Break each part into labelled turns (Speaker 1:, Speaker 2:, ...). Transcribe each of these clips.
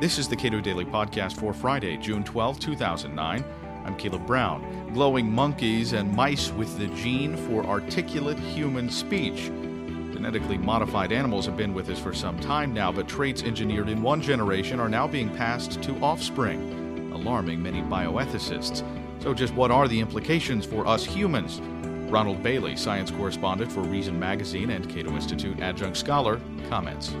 Speaker 1: This is the Cato Daily Podcast for Friday, June 12, 2009. I'm Caleb Brown. Glowing monkeys and mice with the gene for articulate human speech. Genetically modified animals have been with us for some time now, but traits engineered in one generation are now being passed to offspring, alarming many bioethicists. So, just what are the implications for us humans? Ronald Bailey, science correspondent for Reason Magazine and Cato Institute adjunct scholar, comments.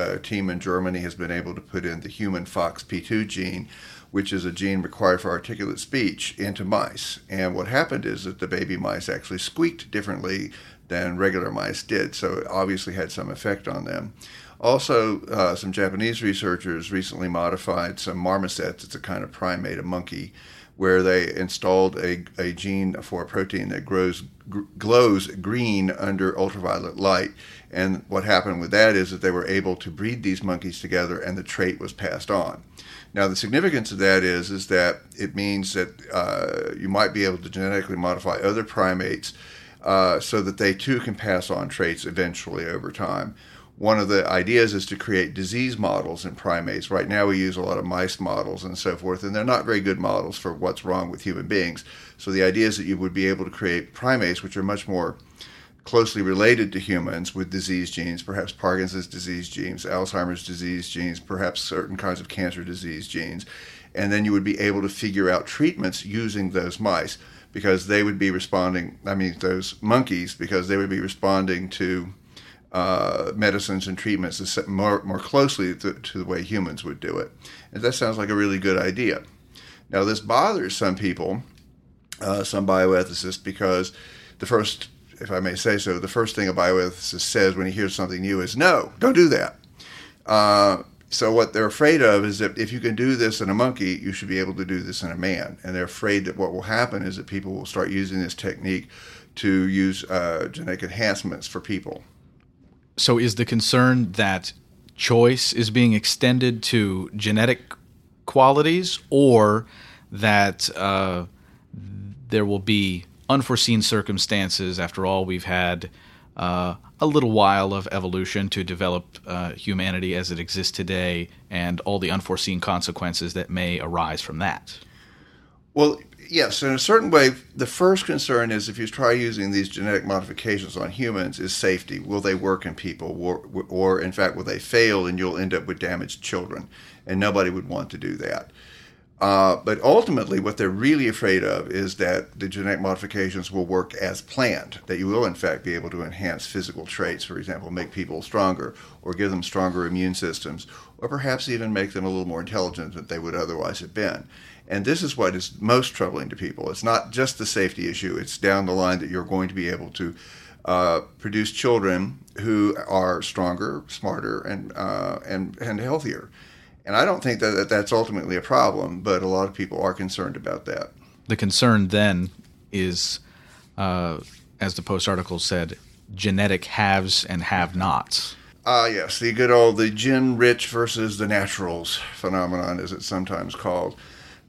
Speaker 2: A team in Germany has been able to put in the human FOXP2 gene, which is a gene required for articulate speech, into mice. And what happened is that the baby mice actually squeaked differently than regular mice did, so it obviously had some effect on them. Also, uh, some Japanese researchers recently modified some marmosets. It's a kind of primate, a monkey, where they installed a, a gene for a protein that grows gr- glows green under ultraviolet light. And what happened with that is that they were able to breed these monkeys together, and the trait was passed on. Now, the significance of that is is that it means that uh, you might be able to genetically modify other primates uh, so that they too can pass on traits eventually over time one of the ideas is to create disease models in primates. Right now, we use a lot of mice models and so forth, and they're not very good models for what's wrong with human beings. So, the idea is that you would be able to create primates which are much more closely related to humans with disease genes, perhaps Parkinson's disease genes, Alzheimer's disease genes, perhaps certain kinds of cancer disease genes. And then you would be able to figure out treatments using those mice because they would be responding, I mean, those monkeys, because they would be responding to uh, medicines and treatments more, more closely to, to, the way humans would do it. And that sounds like a really good idea. Now, this bothers some people, uh, some bioethicists, because the first, if I may say so, the first thing a bioethicist says when he hears something new is, no, don't do that. Uh, so, what they're afraid of is that if you can do this in a monkey, you should be able to do this in a man. And they're afraid that what will happen is that people will start using this technique to use uh, genetic enhancements for people.
Speaker 1: So is the concern that choice is being extended to genetic qualities, or that uh, there will be unforeseen circumstances? After all, we've had uh, a little while of evolution to develop uh, humanity as it exists today, and all the unforeseen consequences that may arise from that.
Speaker 2: Well, yes, in a certain way, the first concern is if you try using these genetic modifications on humans, is safety. Will they work in people, or, or in fact, will they fail and you'll end up with damaged children? And nobody would want to do that. Uh, but ultimately, what they're really afraid of is that the genetic modifications will work as planned, that you will, in fact, be able to enhance physical traits, for example, make people stronger, or give them stronger immune systems, or perhaps even make them a little more intelligent than they would otherwise have been. And this is what is most troubling to people. It's not just the safety issue, it's down the line that you're going to be able to uh, produce children who are stronger, smarter, and, uh, and, and healthier. And I don't think that, that that's ultimately a problem, but a lot of people are concerned about that.
Speaker 1: The concern then is, uh, as the Post article said, genetic haves and have nots.
Speaker 2: Ah, yes, the good old the GenRich versus the naturals phenomenon, as it's sometimes called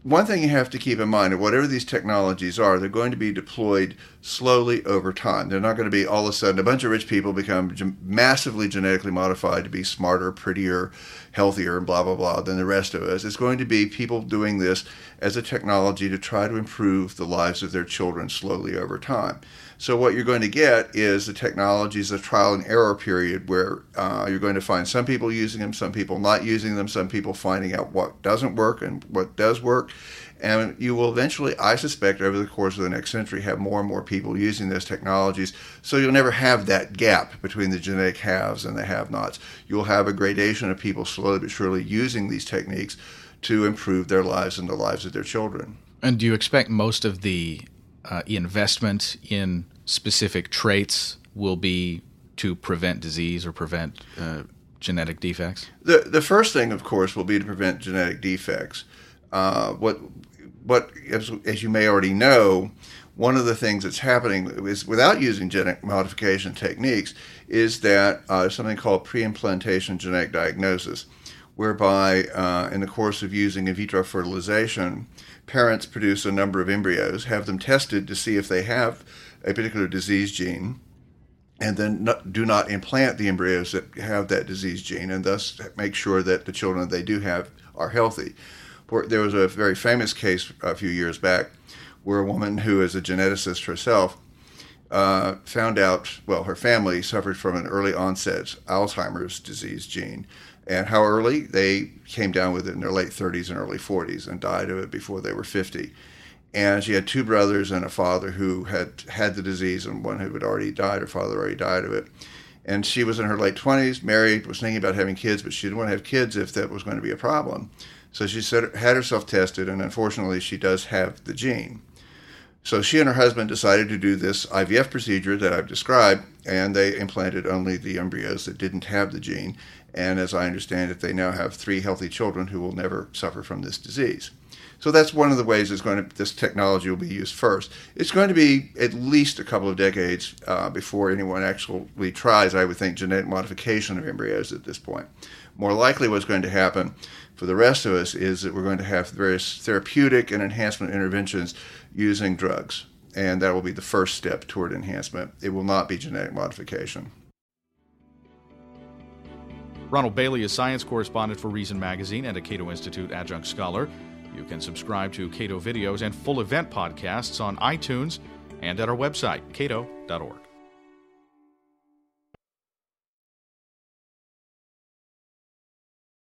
Speaker 2: one thing you have to keep in mind, whatever these technologies are, they're going to be deployed slowly over time. They're not going to be all of a sudden a bunch of rich people become massively genetically modified to be smarter, prettier, healthier, and blah, blah, blah than the rest of us. It's going to be people doing this as a technology to try to improve the lives of their children slowly over time. So what you're going to get is the technologies, a trial and error period where uh, you're going to find some people using them, some people not using them, some people finding out what doesn't work and what does work. And you will eventually, I suspect, over the course of the next century, have more and more people using those technologies. So you'll never have that gap between the genetic haves and the have nots. You'll have a gradation of people slowly but surely using these techniques to improve their lives and the lives of their children.
Speaker 1: And do you expect most of the uh, investment in specific traits will be to prevent disease or prevent uh, genetic defects?
Speaker 2: The the first thing, of course, will be to prevent genetic defects. Uh, what what as, as you may already know, one of the things that's happening is without using genetic modification techniques is that uh, something called pre-implantation genetic diagnosis, whereby uh, in the course of using in vitro fertilization, parents produce a number of embryos, have them tested to see if they have a particular disease gene, and then not, do not implant the embryos that have that disease gene, and thus make sure that the children they do have are healthy. There was a very famous case a few years back where a woman who is a geneticist herself uh, found out, well, her family suffered from an early onset Alzheimer's disease gene. And how early? They came down with it in their late 30s and early 40s and died of it before they were 50. And she had two brothers and a father who had had the disease, and one who had already died. Her father already died of it. And she was in her late 20s, married, was thinking about having kids, but she didn't want to have kids if that was going to be a problem. So she said, had herself tested, and unfortunately, she does have the gene. So she and her husband decided to do this IVF procedure that I've described, and they implanted only the embryos that didn't have the gene. And as I understand it, they now have three healthy children who will never suffer from this disease. So that's one of the ways it's going to, this technology will be used first. It's going to be at least a couple of decades uh, before anyone actually tries, I would think, genetic modification of embryos at this point. More likely, what's going to happen for the rest of us is that we're going to have various therapeutic and enhancement interventions using drugs. And that will be the first step toward enhancement. It will not be genetic modification.
Speaker 1: Ronald Bailey is science correspondent for Reason Magazine and a Cato Institute adjunct scholar. You can subscribe to Cato videos and full event podcasts on iTunes and at our website, cato.org.